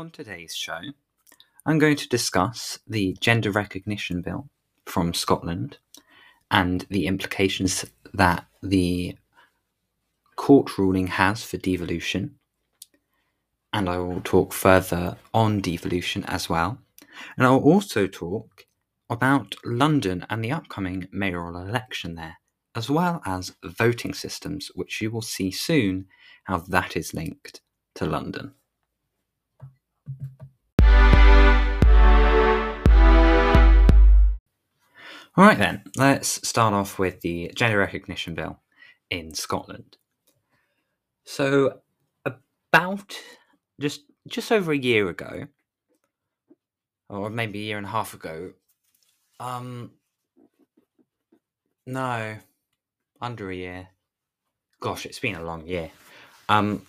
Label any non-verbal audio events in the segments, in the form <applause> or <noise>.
On today's show, I'm going to discuss the Gender Recognition Bill from Scotland and the implications that the court ruling has for devolution. And I will talk further on devolution as well. And I'll also talk about London and the upcoming mayoral election there, as well as voting systems, which you will see soon how that is linked to London. All right, then, let's start off with the Gender Recognition Bill in Scotland. So, about just just over a year ago, or maybe a year and a half ago, um, no, under a year. Gosh, it's been a long year. Um,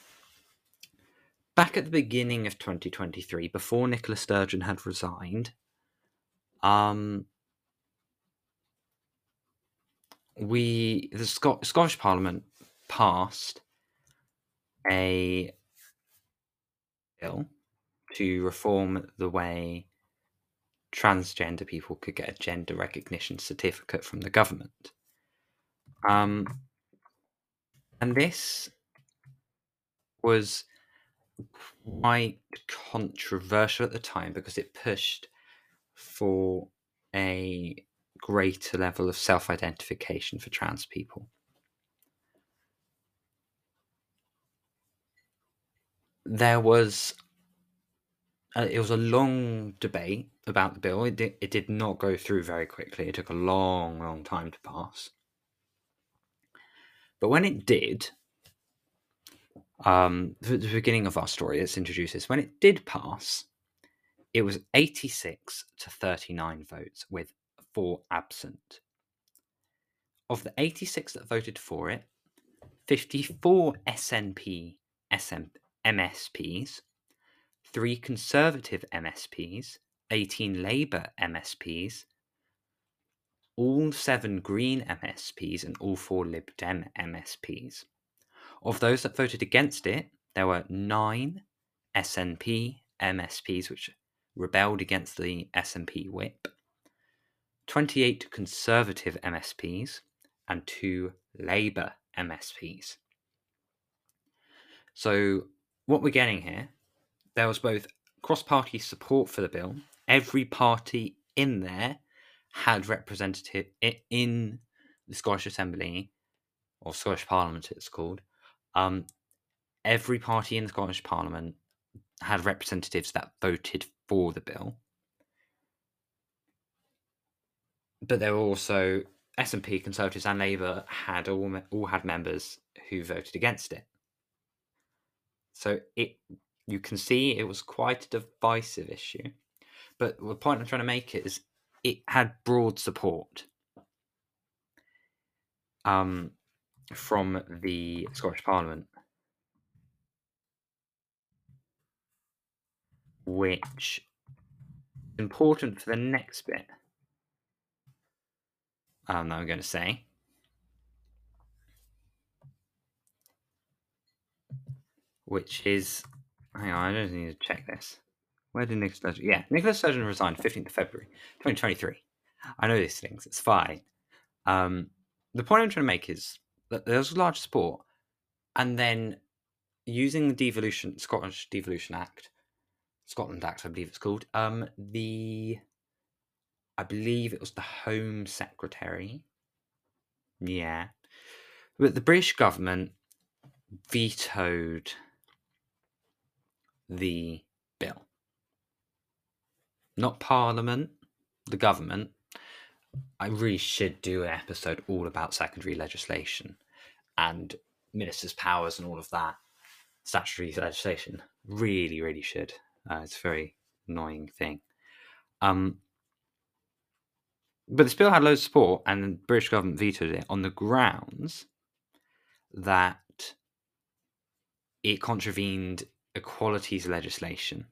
back at the beginning of 2023, before Nicola Sturgeon had resigned, um, we the Scot- Scottish Parliament passed a bill to reform the way transgender people could get a gender recognition certificate from the government. Um, and this was quite controversial at the time because it pushed for a greater level of self identification for trans people. There was it was a long debate about the bill. It did, it did not go through very quickly. It took a long, long time to pass. But when it did, um, the, the beginning of our story, let's introduce this. When it did pass, it was 86 to 39 votes, with four absent. Of the 86 that voted for it, 54 SNP SM, MSPs, three Conservative MSPs, 18 Labour MSPs, all seven Green MSPs, and all four Lib Dem MSPs. Of those that voted against it, there were nine SNP MSPs which rebelled against the SNP whip, 28 Conservative MSPs, and two Labour MSPs. So, what we're getting here, there was both cross party support for the bill, every party in there had representative in the Scottish Assembly or Scottish Parliament, it's called. Um, every party in the Scottish Parliament had representatives that voted for the bill, but there were also SNP, Conservatives, and Labour had all all had members who voted against it. So it you can see it was quite a divisive issue. But the point I'm trying to make is it had broad support um, from the Scottish Parliament, which is important for the next bit um, I'm going to say. Which is, hang on, I just need to check this. Where did Nicholas Sturgeon? Yeah, Nicholas Sturgeon resigned 15th of February, 2023. I know these things. It's fine. Um, the point I'm trying to make is there's large support, and then using the devolution Scottish Devolution Act, Scotland Act, I believe it's called. Um, the I believe it was the Home Secretary. Yeah, but the British government vetoed the bill not Parliament, the government. I really should do an episode all about secondary legislation and ministers' powers and all of that. Statutory legislation. Really, really should. Uh, it's a very annoying thing. Um, but this bill had loads of support, and the British government vetoed it on the grounds that it contravened equalities legislation.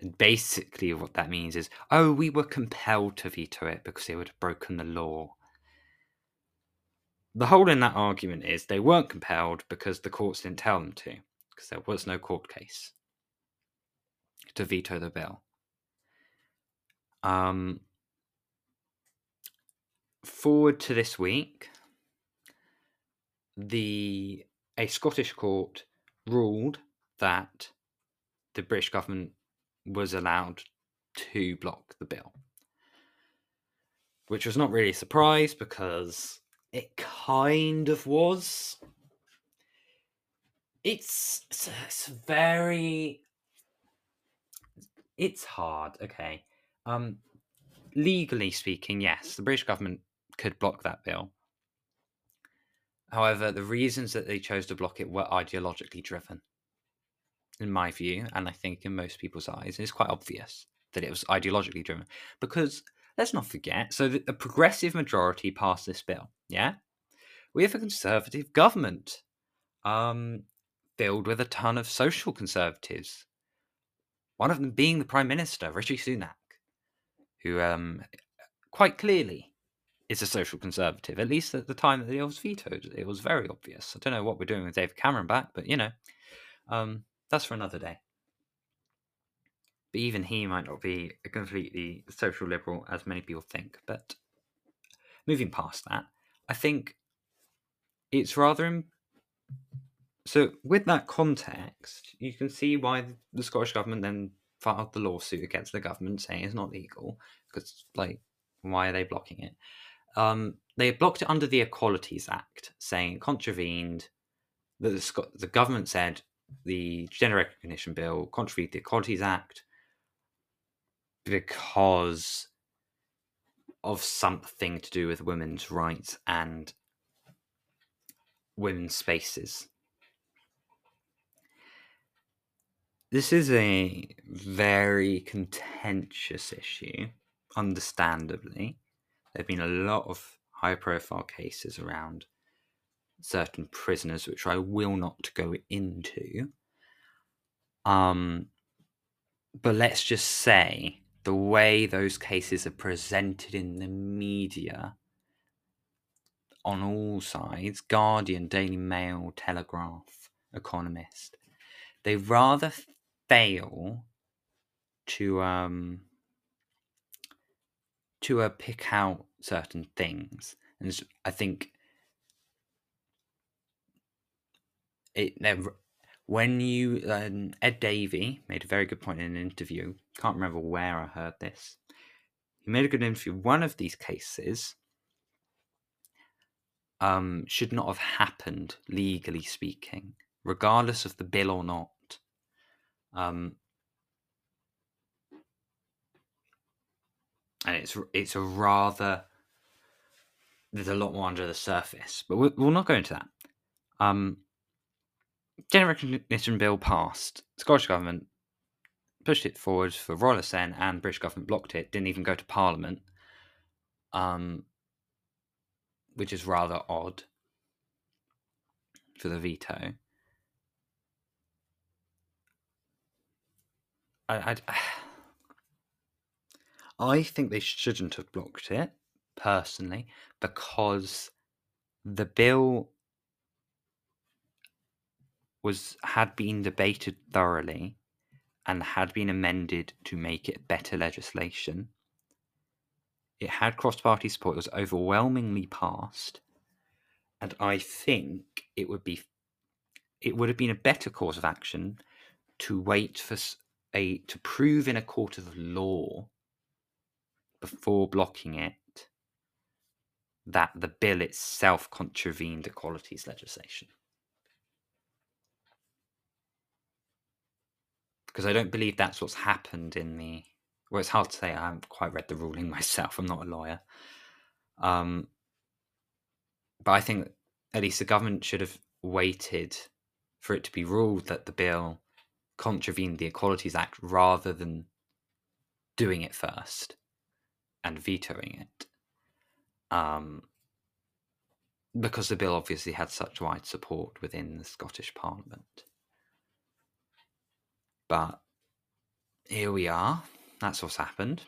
And basically, what that means is, oh, we were compelled to veto it because they would have broken the law. The hole in that argument is they weren't compelled because the courts didn't tell them to, because there was no court case. to veto the bill. Um, forward to this week, the a Scottish court ruled that the British government was allowed to block the bill, which was not really a surprise because it kind of was. It's, it's, very it's hard okay. Um legally speaking yes the british government could block that bill. However the reasons that they chose to block it were ideologically driven in my view and i think in most people's eyes it's quite obvious that it was ideologically driven. Because let's not forget so the, the progressive majority passed this bill yeah we have a conservative government um filled with a ton of social conservatives one of them being the Prime Minister, Rishi Sunak, who um, quite clearly is a social conservative, at least at the time that it was vetoed. It was very obvious. I don't know what we're doing with David Cameron back, but you know, um, that's for another day. But even he might not be a completely social liberal as many people think. But moving past that, I think it's rather so, with that context, you can see why the Scottish government then filed the lawsuit against the government saying it's not legal because, like, why are they blocking it? Um, they blocked it under the Equalities Act, saying it contravened that the, the government said the gender recognition bill contravened the Equalities Act because of something to do with women's rights and women's spaces. This is a very contentious issue, understandably. There have been a lot of high profile cases around certain prisoners, which I will not go into. Um, but let's just say the way those cases are presented in the media on all sides Guardian, Daily Mail, Telegraph, Economist they rather fail to um to uh, pick out certain things. And i think it when you um, ed davey made a very good point in an interview can't remember where i heard this he made a good interview one of these cases um, should not have happened legally speaking regardless of the bill or not um, and it's it's a rather there's a lot more under the surface, but we'll, we'll not go into that. Um, gender recognition bill passed. Scottish government pushed it forward for royal assent, and British government blocked it. Didn't even go to Parliament, um, which is rather odd for the veto. I, I, <sighs> I think they shouldn't have blocked it personally because the bill was had been debated thoroughly and had been amended to make it better legislation. It had cross party support, it was overwhelmingly passed, and I think it would be it would have been a better course of action to wait for a to prove in a court of law before blocking it that the bill itself contravened equalities legislation. Because I don't believe that's what's happened in the. Well, it's hard to say. I haven't quite read the ruling <laughs> myself. I'm not a lawyer. Um, but I think at least the government should have waited for it to be ruled that the bill contravened the Equalities Act rather than doing it first and vetoing it. Um, because the bill obviously had such wide support within the Scottish Parliament. But here we are. That's what's happened.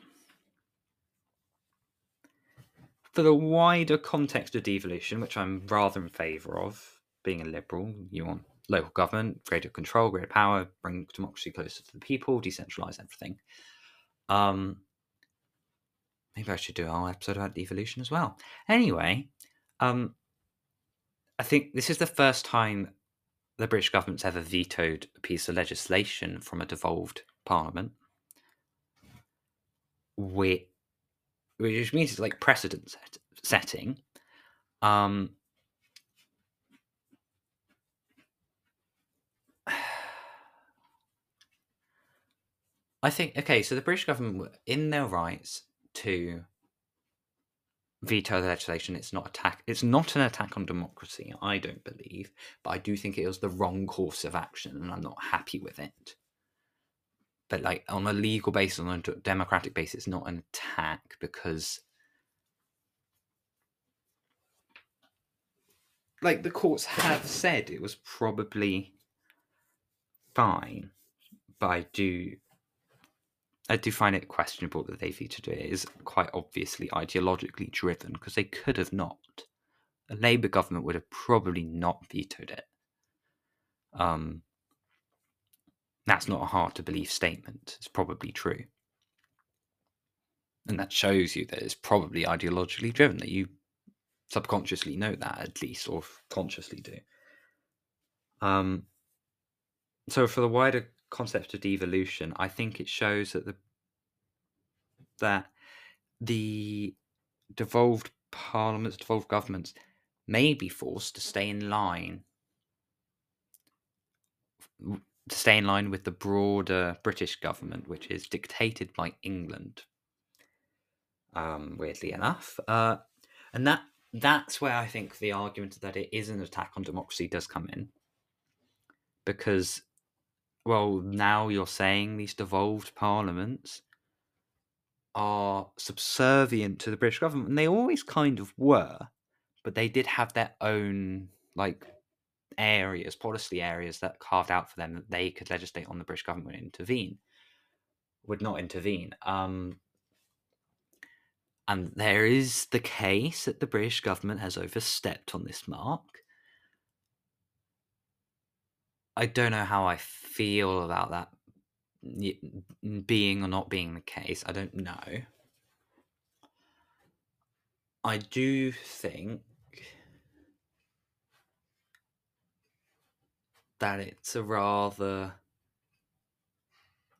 For the wider context of devolution, which I'm rather in favour of, being a liberal, you want local government, greater control, greater power, bring democracy closer to the people, decentralize everything. Um, maybe I should do our episode about devolution as well. Anyway, um, I think this is the first time the British government's ever vetoed a piece of legislation from a devolved parliament, which, which means it's like precedent set, setting. Um, <sighs> I think okay, so the British government were in their rights to veto the legislation. It's not attack. It's not an attack on democracy. I don't believe, but I do think it was the wrong course of action, and I'm not happy with it. But like on a legal basis, on a democratic basis, it's not an attack because, like the courts have said, it was probably fine. But I do I do find it questionable that they vetoed it. It is quite obviously ideologically driven because they could have not. A Labour government would have probably not vetoed it. Um, that's not a hard to believe statement. It's probably true. And that shows you that it's probably ideologically driven, that you subconsciously know that at least, or consciously do. Um, so for the wider concept of devolution, I think it shows that the that the devolved parliaments, devolved governments may be forced to stay in line to stay in line with the broader British government, which is dictated by England. Um, weirdly enough, uh, and that that's where I think the argument that it is an attack on democracy does come in, because well, now you're saying these devolved parliaments are subservient to the British government, and they always kind of were, but they did have their own like areas, policy areas that carved out for them that they could legislate on the British government would intervene, would not intervene. Um, and there is the case that the British government has overstepped on this mark. I don't know how I feel about that being or not being the case. I don't know. I do think that it's a rather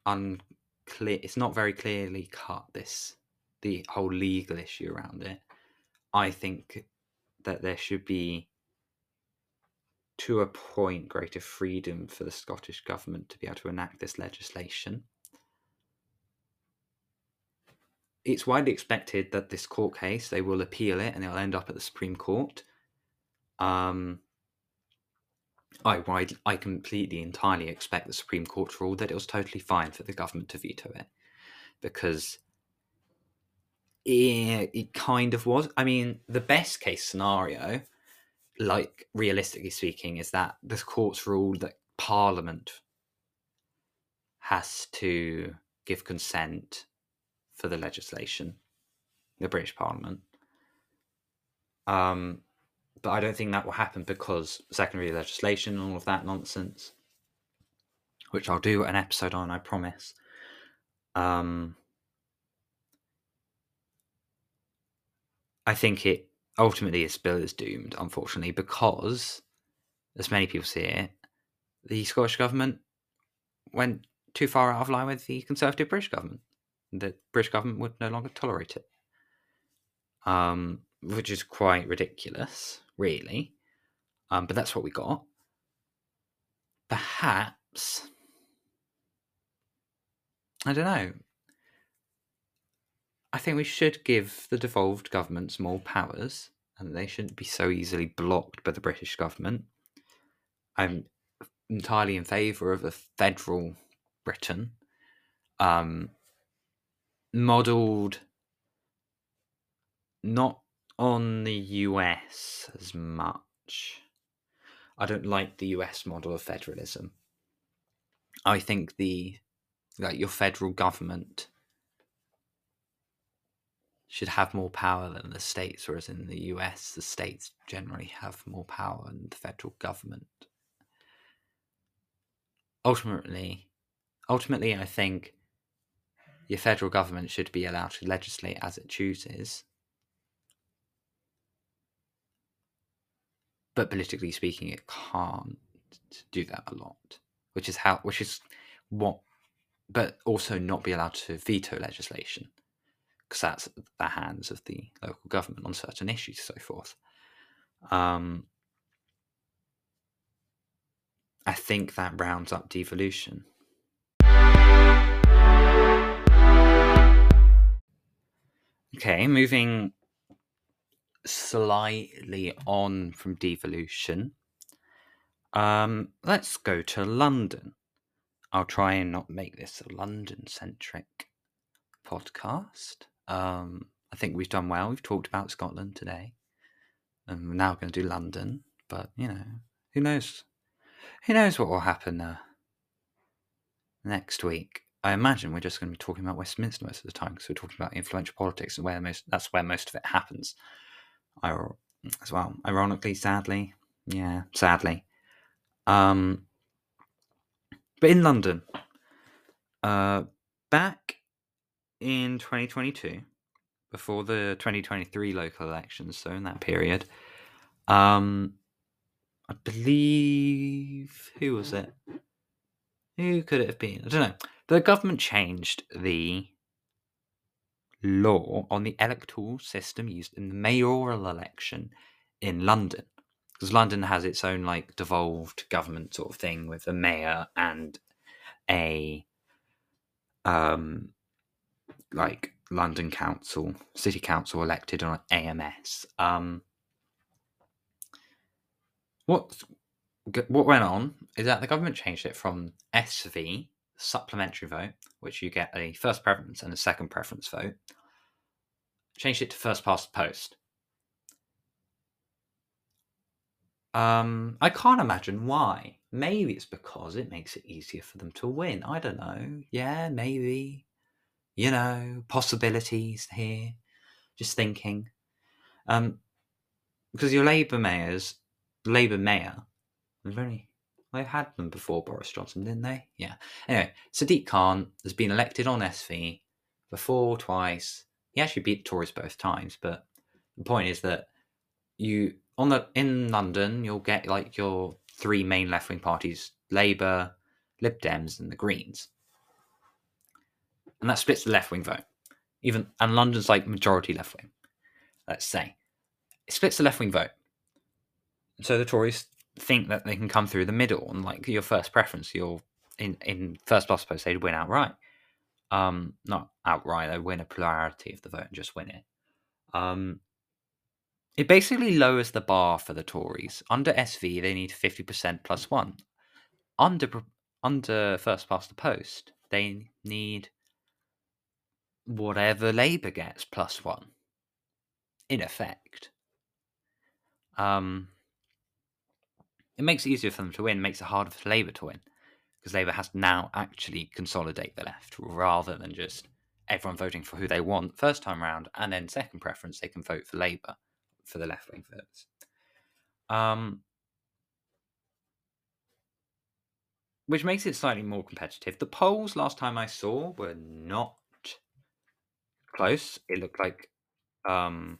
unclear. It's not very clearly cut. This the whole legal issue around it. I think that there should be to a point, greater freedom for the Scottish Government to be able to enact this legislation. It's widely expected that this court case, they will appeal it and it'll end up at the Supreme Court. Um, I, I completely, entirely expect the Supreme Court to rule that it was totally fine for the government to veto it because it, it kind of was. I mean, the best case scenario like realistically speaking, is that the courts rule that Parliament has to give consent for the legislation, the British Parliament. Um, but I don't think that will happen because secondary legislation and all of that nonsense, which I'll do an episode on, I promise. Um, I think it ultimately this bill is doomed, unfortunately, because, as many people see it, the Scottish government went too far out of line with the Conservative British government. The British government would no longer tolerate it, um, which is quite ridiculous, really. Um, but that's what we got. Perhaps, I don't know. I think we should give the devolved governments more powers, and they shouldn't be so easily blocked by the British government. I'm entirely in favour of a federal Britain, um, modelled not on the US as much. I don't like the US model of federalism. I think the like your federal government should have more power than the states, whereas in the US, the states generally have more power than the federal government. ultimately, ultimately, I think your federal government should be allowed to legislate as it chooses. But politically speaking, it can't do that a lot, which is how, which is what, but also not be allowed to veto legislation because that's the hands of the local government on certain issues, so forth. Um, I think that rounds up devolution. Okay, moving slightly on from devolution. Um, let's go to London. I'll try and not make this a London centric podcast. Um, I think we've done well. We've talked about Scotland today. And we're now going to do London. But, you know, who knows? Who knows what will happen uh, next week? I imagine we're just going to be talking about Westminster most of the time because we're talking about influential politics and where most that's where most of it happens. I, as well, ironically, sadly, yeah, sadly. Um, but in London, uh, back in 2022, before the 2023 local elections, so in that period, um, I believe who was it? Who could it have been? I don't know. The government changed the law on the electoral system used in the mayoral election in London. Because London has its own like devolved government sort of thing with a mayor and a um like London Council, City Council elected on AMS. Um what what went on is that the government changed it from SV supplementary vote, which you get a first preference and a second preference vote, changed it to first past post. Um, I can't imagine why. Maybe it's because it makes it easier for them to win. I don't know. Yeah, maybe. You know, possibilities here. Just thinking. Um, because your Labour mayors, Labour mayor, very They've had them before, Boris Johnson, didn't they? Yeah. Anyway, Sadiq Khan has been elected on SV before, twice. He actually beat the Tories both times, but the point is that you on the in London you'll get like your three main left wing parties: Labour, Lib Dems, and the Greens, and that splits the left wing vote. Even and London's like majority left wing. Let's say it splits the left wing vote. So the Tories think that they can come through the middle and like your first preference, you're in in first past post they'd win outright. Um, not outright, they win a plurality of the vote and just win it. Um, it basically lowers the bar for the Tories. Under SV, they need fifty percent plus one. Under under first past the post, they need whatever Labour gets plus one. In effect. Um, it makes it easier for them to win, makes it harder for Labour to win because Labour has to now actually consolidate the left rather than just everyone voting for who they want first time round and then second preference they can vote for Labour for the left wing votes. Um, which makes it slightly more competitive. The polls last time I saw were not close. It looked like um,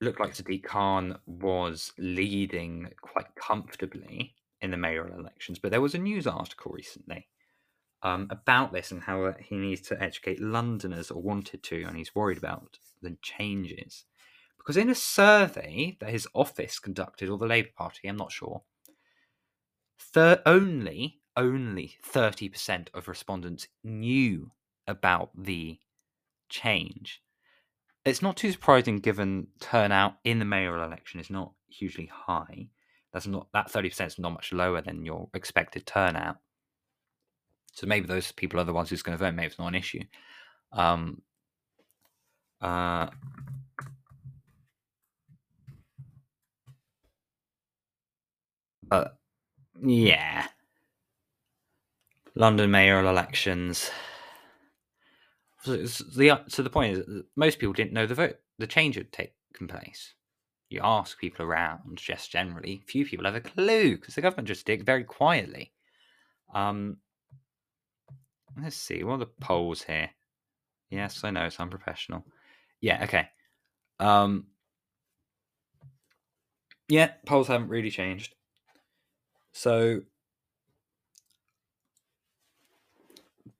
looked like Sadiq Khan was leading quite comfortably in the mayoral elections, but there was a news article recently um, about this and how he needs to educate Londoners or wanted to, and he's worried about the changes. Because in a survey that his office conducted, or the Labour Party, I'm not sure, thir- only only 30% of respondents knew about the change it's not too surprising given turnout in the mayoral election is not hugely high. That's not that thirty percent is not much lower than your expected turnout. So maybe those people are the ones who's going to vote. Maybe it's not an issue. Um, uh, but yeah, London mayoral elections. So, the so the point is, most people didn't know the vote, the change had taken place. you ask people around, just generally, few people have a clue because the government just did very quietly. Um, let's see, what are the polls here? Yes, I know it's unprofessional. Yeah, okay. Um, yeah, polls haven't really changed. So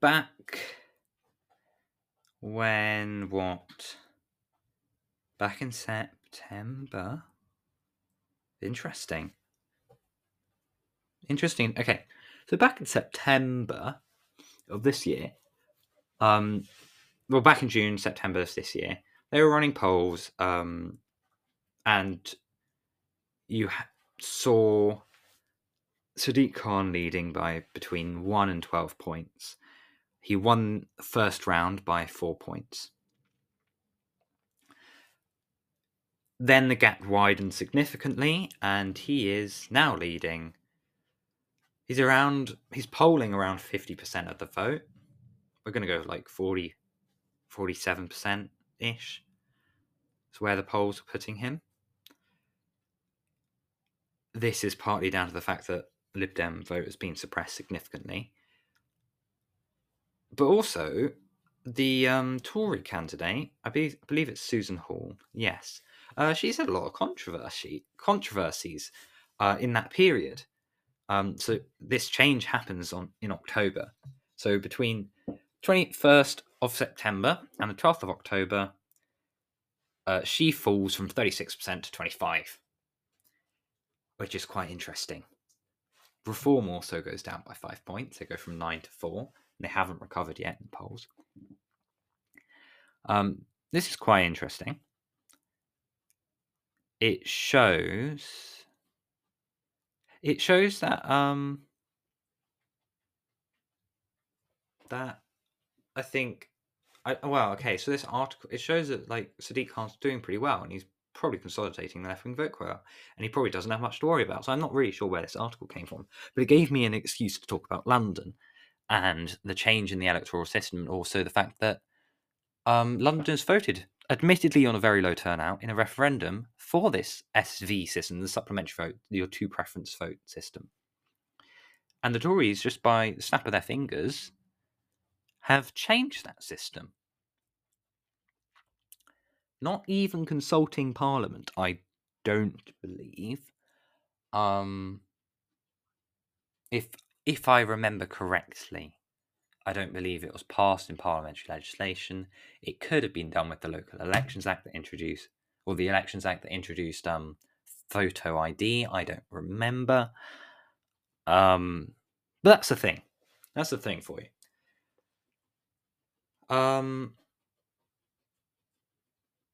back when what? Back in September. Interesting. Interesting. Okay. So back in September of this year, um, well, back in June, September of this year, they were running polls, um, and you ha- saw Sadiq Khan leading by between one and twelve points. He won the first round by four points. Then the gap widened significantly, and he is now leading. He's around, he's polling around 50% of the vote. We're going to go like 40, 47% ish. Is where the polls are putting him. This is partly down to the fact that Lib Dem vote has been suppressed significantly. But also, the um, Tory candidate, I be- believe it's Susan Hall, yes, uh, she's had a lot of controversy controversies uh, in that period. Um, so this change happens on in October. So between 21st of September and the 12th of October, uh, she falls from 36% to 25, which is quite interesting. Reform also goes down by five points. They go from nine to four. They haven't recovered yet in the polls. Um, this is quite interesting. It shows it shows that um that I think I well okay so this article it shows that like Sadiq Khan's doing pretty well and he's probably consolidating the left wing vote well and he probably doesn't have much to worry about. So I'm not really sure where this article came from but it gave me an excuse to talk about London and the change in the electoral system and also the fact that um, Londoners voted admittedly on a very low turnout, in a referendum for this SV system, the supplementary vote, your two preference vote system. And the Tories, just by the snap of their fingers, have changed that system. Not even consulting Parliament, I don't believe. Um, if if I remember correctly, I don't believe it was passed in parliamentary legislation. It could have been done with the Local Elections Act that introduced, or the Elections Act that introduced um, photo ID. I don't remember. Um, but that's the thing. That's the thing for you. Um,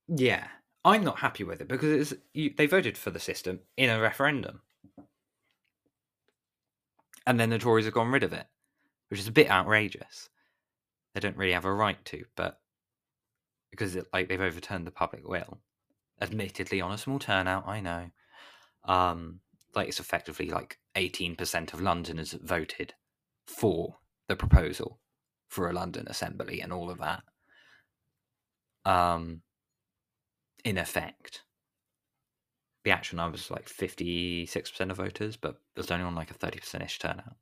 yeah, I'm not happy with it because it's you, they voted for the system in a referendum, and then the Tories have gone rid of it which is a bit outrageous. They don't really have a right to, but because it, like they've overturned the public will, admittedly on a small turnout, I know. Um, like it's effectively like eighteen percent of Londoners voted for the proposal for a London Assembly and all of that. Um, in effect, the actual number was like fifty six percent of voters, but was only on like a thirty percent ish turnout.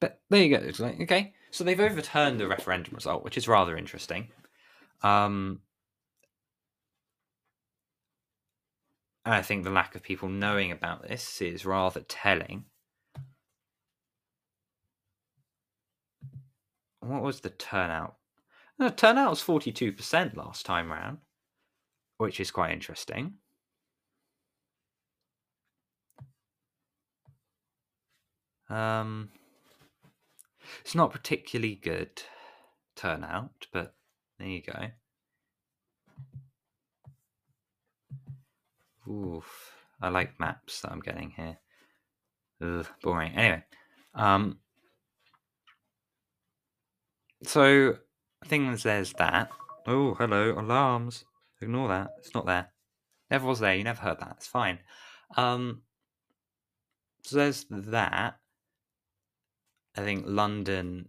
But there you go. It's like, okay, so they've overturned the referendum result, which is rather interesting. Um, I think the lack of people knowing about this is rather telling. What was the turnout? The turnout was 42% last time round, which is quite interesting. Um, it's not particularly good turnout, but there you go. Oof. I like maps that I'm getting here. Ugh, boring. Anyway, um, so things there's that. Oh, hello, alarms. Ignore that. It's not there. Never was there. You never heard that. It's fine. Um, so there's that. I think London.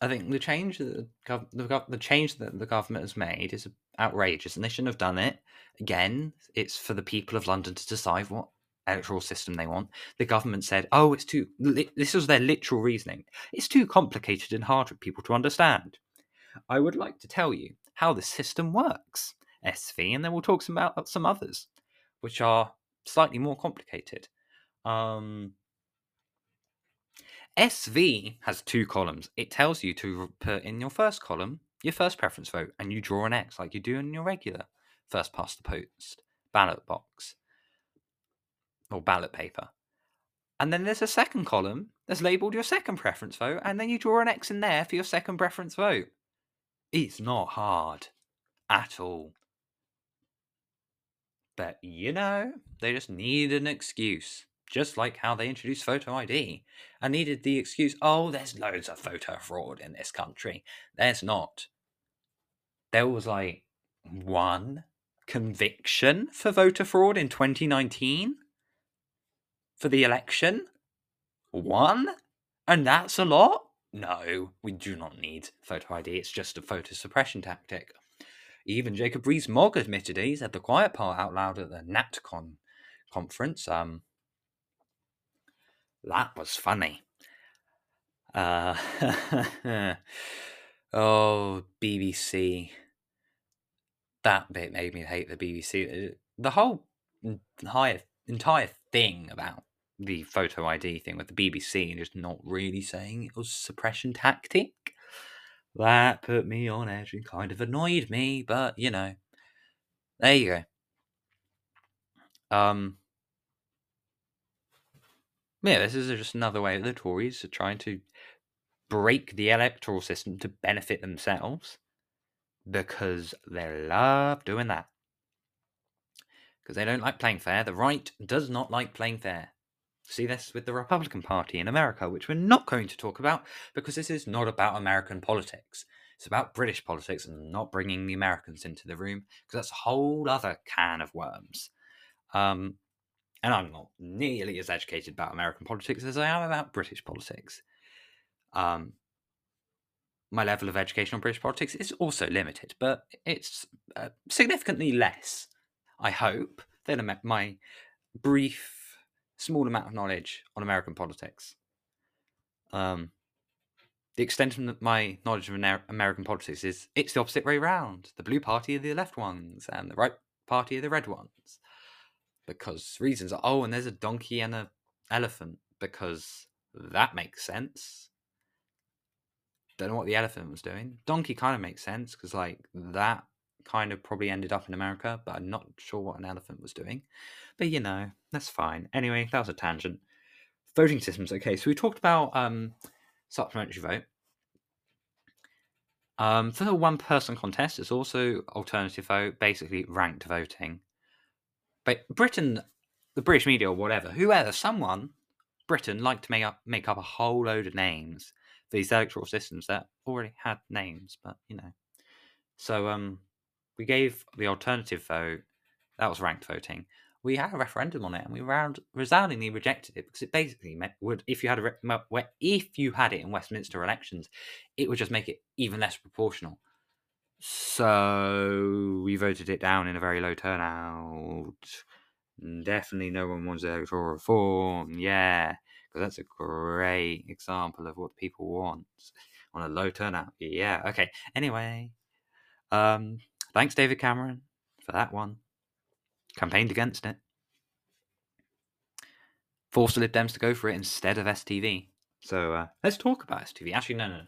I think the change that the, the, the change that the government has made is outrageous, and they shouldn't have done it. Again, it's for the people of London to decide what electoral system they want. The government said, "Oh, it's too." This was their literal reasoning. It's too complicated and hard for people to understand. I would like to tell you how the system works, SV, and then we'll talk some about some others, which are slightly more complicated. Um, SV has two columns. It tells you to put in your first column your first preference vote, and you draw an X like you do in your regular first past the post ballot box or ballot paper. And then there's a second column that's labeled your second preference vote, and then you draw an X in there for your second preference vote. It's not hard at all. But you know, they just need an excuse. Just like how they introduced photo ID and needed the excuse, oh, there's loads of voter fraud in this country. There's not. There was like one conviction for voter fraud in 2019 for the election? One? And that's a lot? No, we do not need photo ID. It's just a voter suppression tactic. Even Jacob Rees-Mogg admitted it. He said the quiet part out loud at the NatCon conference. Um, that was funny. Uh, <laughs> oh, BBC. That bit made me hate the BBC. The whole entire entire thing about the photo ID thing with the BBC and just not really saying it was suppression tactic. That put me on edge and kind of annoyed me, but you know, there you go. Um, yeah, this is just another way the Tories are trying to break the electoral system to benefit themselves because they love doing that. Because they don't like playing fair. The right does not like playing fair. See this with the Republican Party in America, which we're not going to talk about because this is not about American politics. It's about British politics and not bringing the Americans into the room because that's a whole other can of worms. Um, and I'm not nearly as educated about American politics as I am about British politics. Um, my level of education on British politics is also limited, but it's uh, significantly less, I hope, than my brief small amount of knowledge on American politics. Um, the extent of my knowledge of American politics is it's the opposite way round. The blue party are the left ones, and the right party are the red ones. Because reasons are oh, and there's a donkey and an elephant because that makes sense. Don't know what the elephant was doing. Donkey kind of makes sense because like that kind of probably ended up in America, but I'm not sure what an elephant was doing. But you know, that's fine. Anyway, that was a tangent. Voting systems. Okay, so we talked about um, supplementary vote. Um, for the one person contest, it's also alternative vote, basically ranked voting. But Britain, the British media or whatever, whoever, someone, Britain liked to make up make up a whole load of names for these electoral systems that already had names, but you know. So um we gave the alternative vote, that was ranked voting. We had a referendum on it, and we round, resoundingly rejected it because it basically meant would if you had a if you had it in Westminster elections, it would just make it even less proportional. So we voted it down in a very low turnout. Definitely, no one wants electoral reform. Yeah, because that's a great example of what people want on a low turnout. Yeah. Okay. Anyway, um, Thanks, David Cameron, for that one. Campaigned against it. Forced the Lib Dems to go for it instead of STV. So uh, let's talk about STV. Actually, no, no, no.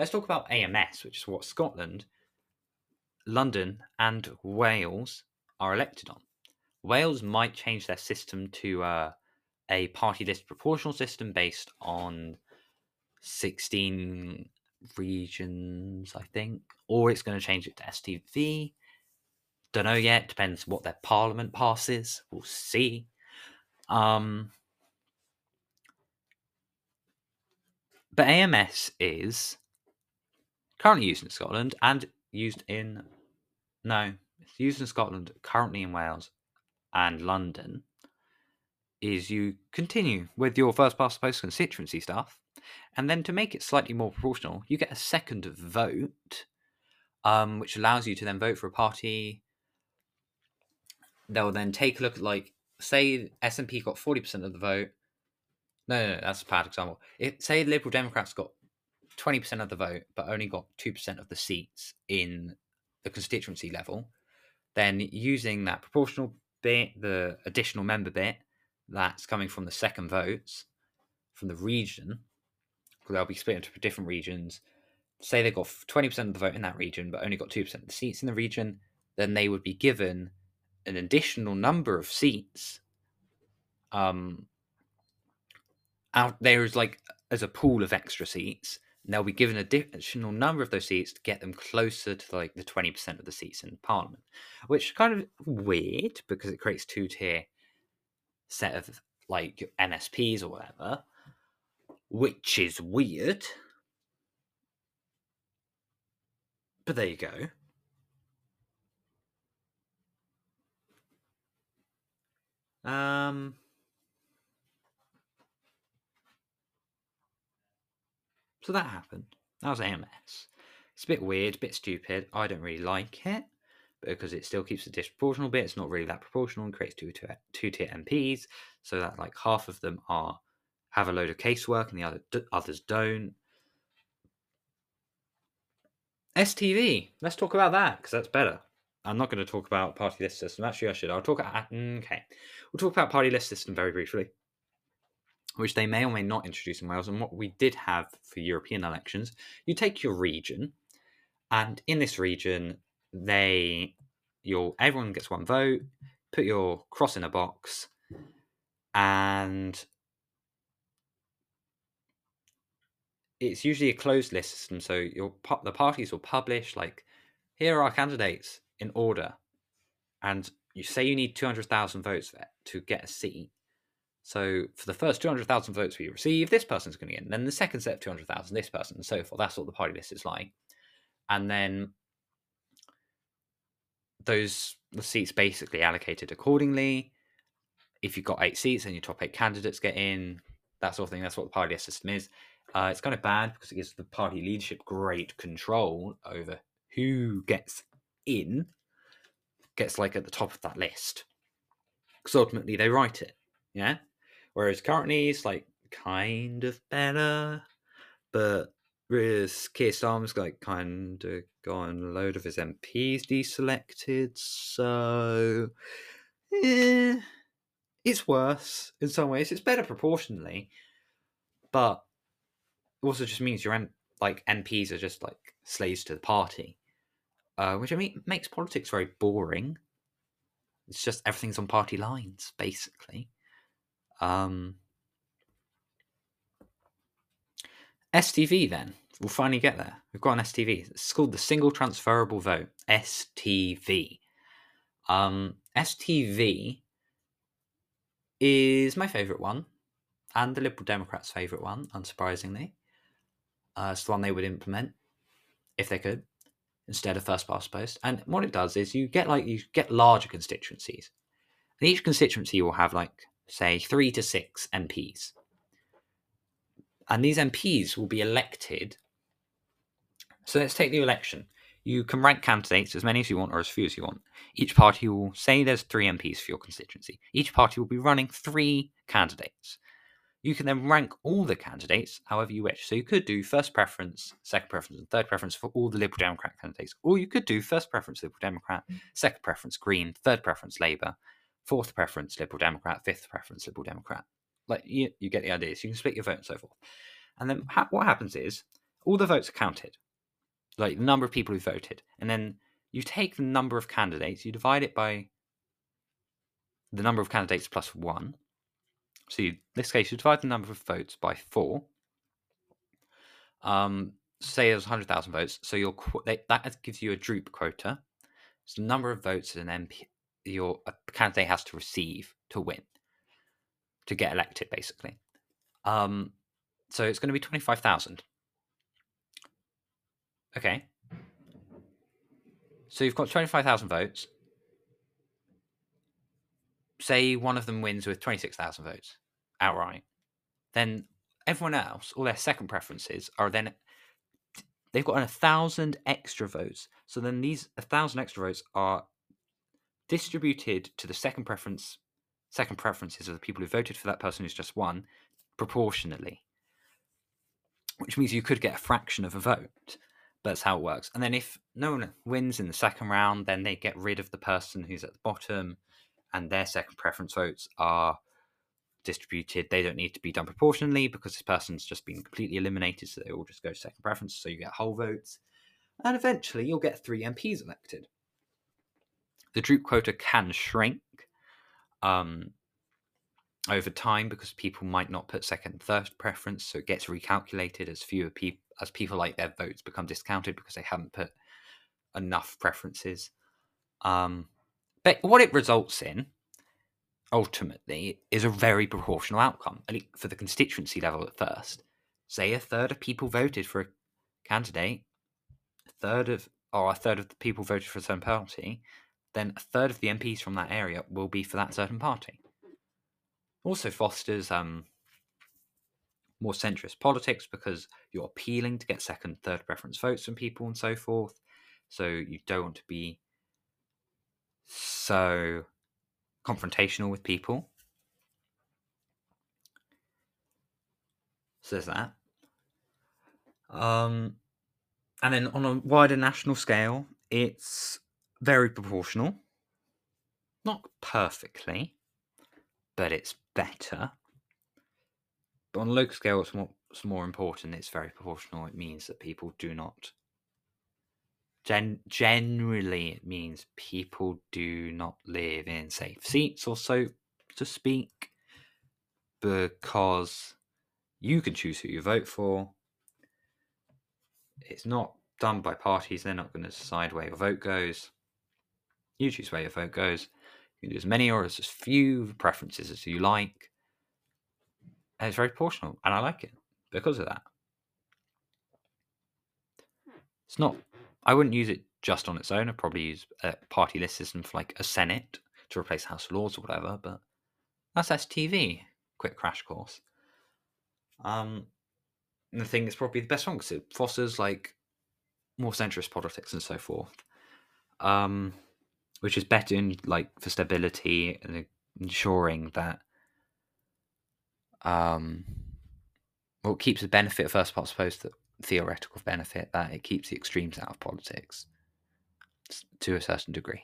Let's talk about AMS, which is what Scotland, London, and Wales are elected on. Wales might change their system to uh, a party list proportional system based on 16 regions, I think, or it's going to change it to STV. Don't know yet. Depends what their parliament passes. We'll see. Um, but AMS is currently used in Scotland and used in no, it's used in Scotland, currently in Wales and London. Is you continue with your first past the post constituency stuff, and then to make it slightly more proportional, you get a second vote um, which allows you to then vote for a party. They'll then take a look at like say SNP got forty percent of the vote. No, no, no, that's a bad example. If say Liberal Democrats got twenty percent of the vote, but only got two percent of the seats in the constituency level, then using that proportional bit, the additional member bit that's coming from the second votes from the region, because they'll be split into different regions. Say they got 20% of the vote in that region, but only got 2% of the seats in the region, then they would be given an additional number of seats. Um, out there's like as a pool of extra seats, and they'll be given an additional number of those seats to get them closer to like the 20% of the seats in parliament, which is kind of weird because it creates two tier set of like MSPs or whatever, which is weird. But there you go. Um, so that happened. That was AMS. It's a bit weird, a bit stupid. I don't really like it because it still keeps the disproportional bit. It's not really that proportional and creates two tier MPs, so that like half of them are have a load of casework and the other others don't. STV. Let's talk about that because that's better. I'm not going to talk about party list system. Actually, I should. I'll talk. About, okay, we'll talk about party list system very briefly, which they may or may not introduce in Wales. And what we did have for European elections, you take your region, and in this region, they, your everyone gets one vote. Put your cross in a box, and it's usually a closed list system. So your the parties will publish like, here are our candidates in order, and you say you need two hundred thousand votes to get a seat. So for the first two hundred thousand votes we receive, this person's going to get. And then the second set of two hundred thousand, this person, and so forth. That's what the party list is like. And then those the seats basically allocated accordingly. If you've got eight seats and your top eight candidates get in, that sort of thing. That's what the party list system is. Uh, it's kind of bad because it gives the party leadership great control over who gets in, gets like at the top of that list. Because ultimately they write it, yeah. Whereas currently it's like kind of better, but Keir Starmer's like kind of gotten a load of his MPs deselected, so yeah, it's worse in some ways. It's better proportionally, but also just means your like MPs are just like slaves to the party, uh, which I mean makes politics very boring. It's just everything's on party lines, basically. Um, STV then. We'll finally get there. We've got an STV. It's called the Single Transferable Vote. STV. Um, STV is my favourite one, and the Liberal Democrats' favourite one, unsurprisingly. Uh, it's the one they would implement if they could, instead of first past post. And what it does is you get like you get larger constituencies, and each constituency will have like say three to six MPs and these MPs will be elected. So let's take the election. You can rank candidates as many as you want or as few as you want. Each party will say there's three MPs for your constituency. Each party will be running three candidates. You can then rank all the candidates however you wish. So you could do first preference, second preference, and third preference for all the Liberal Democrat candidates. Or you could do first preference Liberal Democrat, mm. second preference Green, third preference Labour, fourth preference Liberal Democrat, fifth preference Liberal Democrat. Like you, you get the idea. So you can split your vote and so forth. And then ha- what happens is all the votes are counted, like the number of people who voted, and then you take the number of candidates, you divide it by the number of candidates plus one. So you, in this case, you divide the number of votes by four. Um, say there's 100,000 votes, so your that gives you a droop quota. It's the number of votes that an MP your candidate has to receive to win to get elected, basically. Um, so it's going to be 25,000. Okay. So you've got 25,000 votes. Say one of them wins with 26,000 votes outright. Then everyone else, all their second preferences, are then they've got a thousand extra votes. So then these a thousand extra votes are distributed to the second preference, second preferences of the people who voted for that person who's just won, proportionally. Which means you could get a fraction of a vote. But that's how it works. And then if no one wins in the second round, then they get rid of the person who's at the bottom, and their second preference votes are distributed. They don't need to be done proportionally because this person's just been completely eliminated, so they all just go second preference. So you get whole votes, and eventually you'll get three MPs elected. The droop quota can shrink um, over time because people might not put second third preference, so it gets recalculated as fewer people as people like their votes become discounted because they haven't put enough preferences. Um, but what it results in ultimately is a very proportional outcome at least for the constituency level at first. Say a third of people voted for a candidate, a third of or a third of the people voted for a certain party, then a third of the MPs from that area will be for that certain party. Also fosters um, more centrist politics because you're appealing to get second, third preference votes from people and so forth. So you don't want to be so confrontational with people. So there's that. Um, and then on a wider national scale, it's very proportional. Not perfectly, but it's better. But on a local scale, it's more, it's more important. It's very proportional. It means that people do not Gen- generally, it means people do not live in safe seats, or so to speak, because you can choose who you vote for. It's not done by parties, they're not going to decide where your vote goes. You choose where your vote goes. You can do as many or as few preferences as you like. And it's very proportional, and I like it because of that. Hmm. It's not I wouldn't use it just on its own. I'd probably use a party list system for like a Senate to replace House of Lords or whatever, but that's STV. Quick crash course. Um, the thing is probably the best one because it fosters like more centrist politics and so forth. Um, which is better in like for stability and ensuring that um well keeps the benefit of first part I suppose that theoretical benefit that it keeps the extremes out of politics to a certain degree.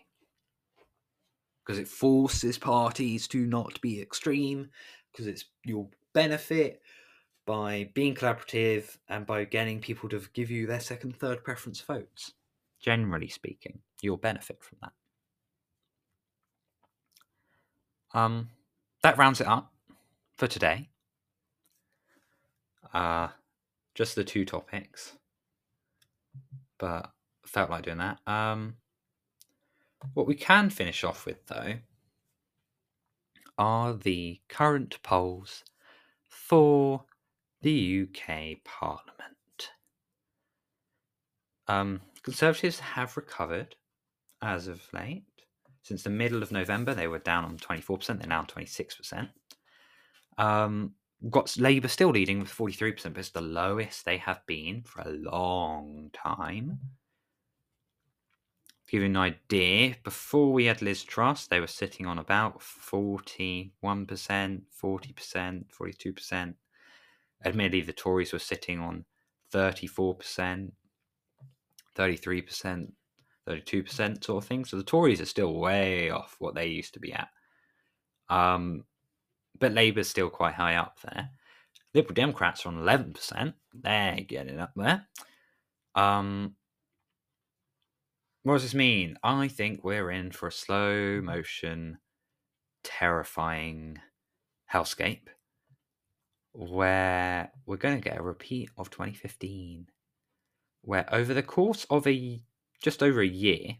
Because it forces parties to not be extreme, because it's your benefit by being collaborative and by getting people to give you their second, third preference votes. Generally speaking, you'll benefit from that. Um, that rounds it up for today. Uh, just the two topics, but felt like doing that. Um, what we can finish off with, though, are the current polls for the UK Parliament. Um, Conservatives have recovered as of late. Since the middle of November, they were down on 24%, they're now 26%. Um, got Labour still leading with 43%, but it's the lowest they have been for a long time. To give you an idea, before we had Liz Truss, they were sitting on about 41%, 40%, 42%. Admittedly, the Tories were sitting on 34%, 33%, 32% sort of thing. So the Tories are still way off what they used to be at. Um, but Labour's still quite high up there. Liberal Democrats are on 11%. They're getting up there. Um, what does this mean? I think we're in for a slow motion, terrifying hellscape where we're going to get a repeat of 2015, where over the course of a just over a year,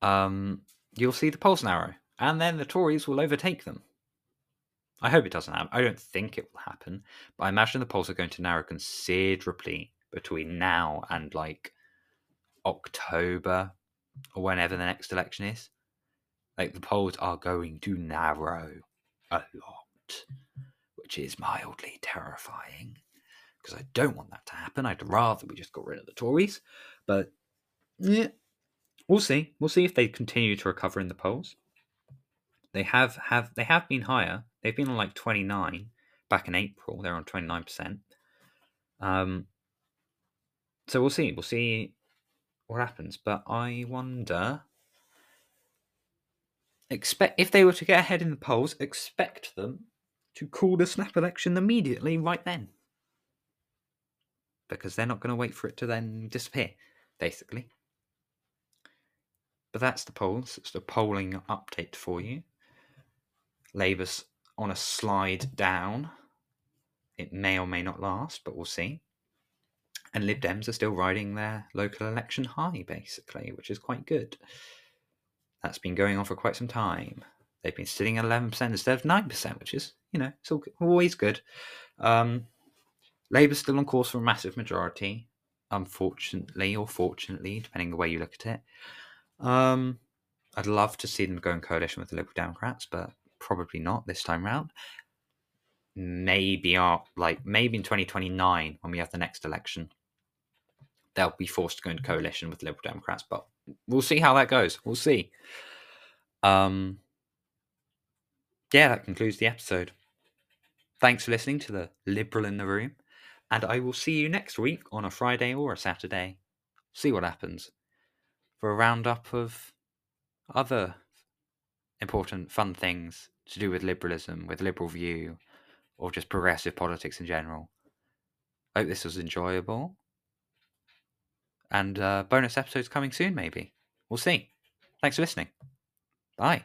um, you'll see the polls narrow and then the Tories will overtake them. I hope it doesn't happen. I don't think it will happen, but I imagine the polls are going to narrow considerably between now and like October or whenever the next election is. Like the polls are going to narrow a lot, which is mildly terrifying because I don't want that to happen. I'd rather we just got rid of the Tories. But yeah, we'll see. We'll see if they continue to recover in the polls. They have have they have been higher. They've been on like 29 back in April. They're on 29%. Um, so we'll see. We'll see what happens. But I wonder. Expect if they were to get ahead in the polls, expect them to call the snap election immediately, right then, because they're not going to wait for it to then disappear, basically. But that's the polls. It's the polling update for you. Labour's on a slide down. It may or may not last, but we'll see. And Lib Dems are still riding their local election high, basically, which is quite good. That's been going on for quite some time. They've been sitting at 11% instead of 9%, which is, you know, it's always good. Um, Labour's still on course for a massive majority, unfortunately, or fortunately, depending on the way you look at it. Um, I'd love to see them go in coalition with the Liberal Democrats, but probably not this time round. Maybe are like maybe in 2029 when we have the next election they'll be forced to go into coalition with liberal democrats but we'll see how that goes. We'll see. Um yeah that concludes the episode. Thanks for listening to the liberal in the room and i will see you next week on a friday or a saturday. See what happens. For a roundup of other important fun things to do with liberalism with liberal view or just progressive politics in general. I hope this was enjoyable. And uh, bonus episodes coming soon, maybe. We'll see. Thanks for listening. Bye.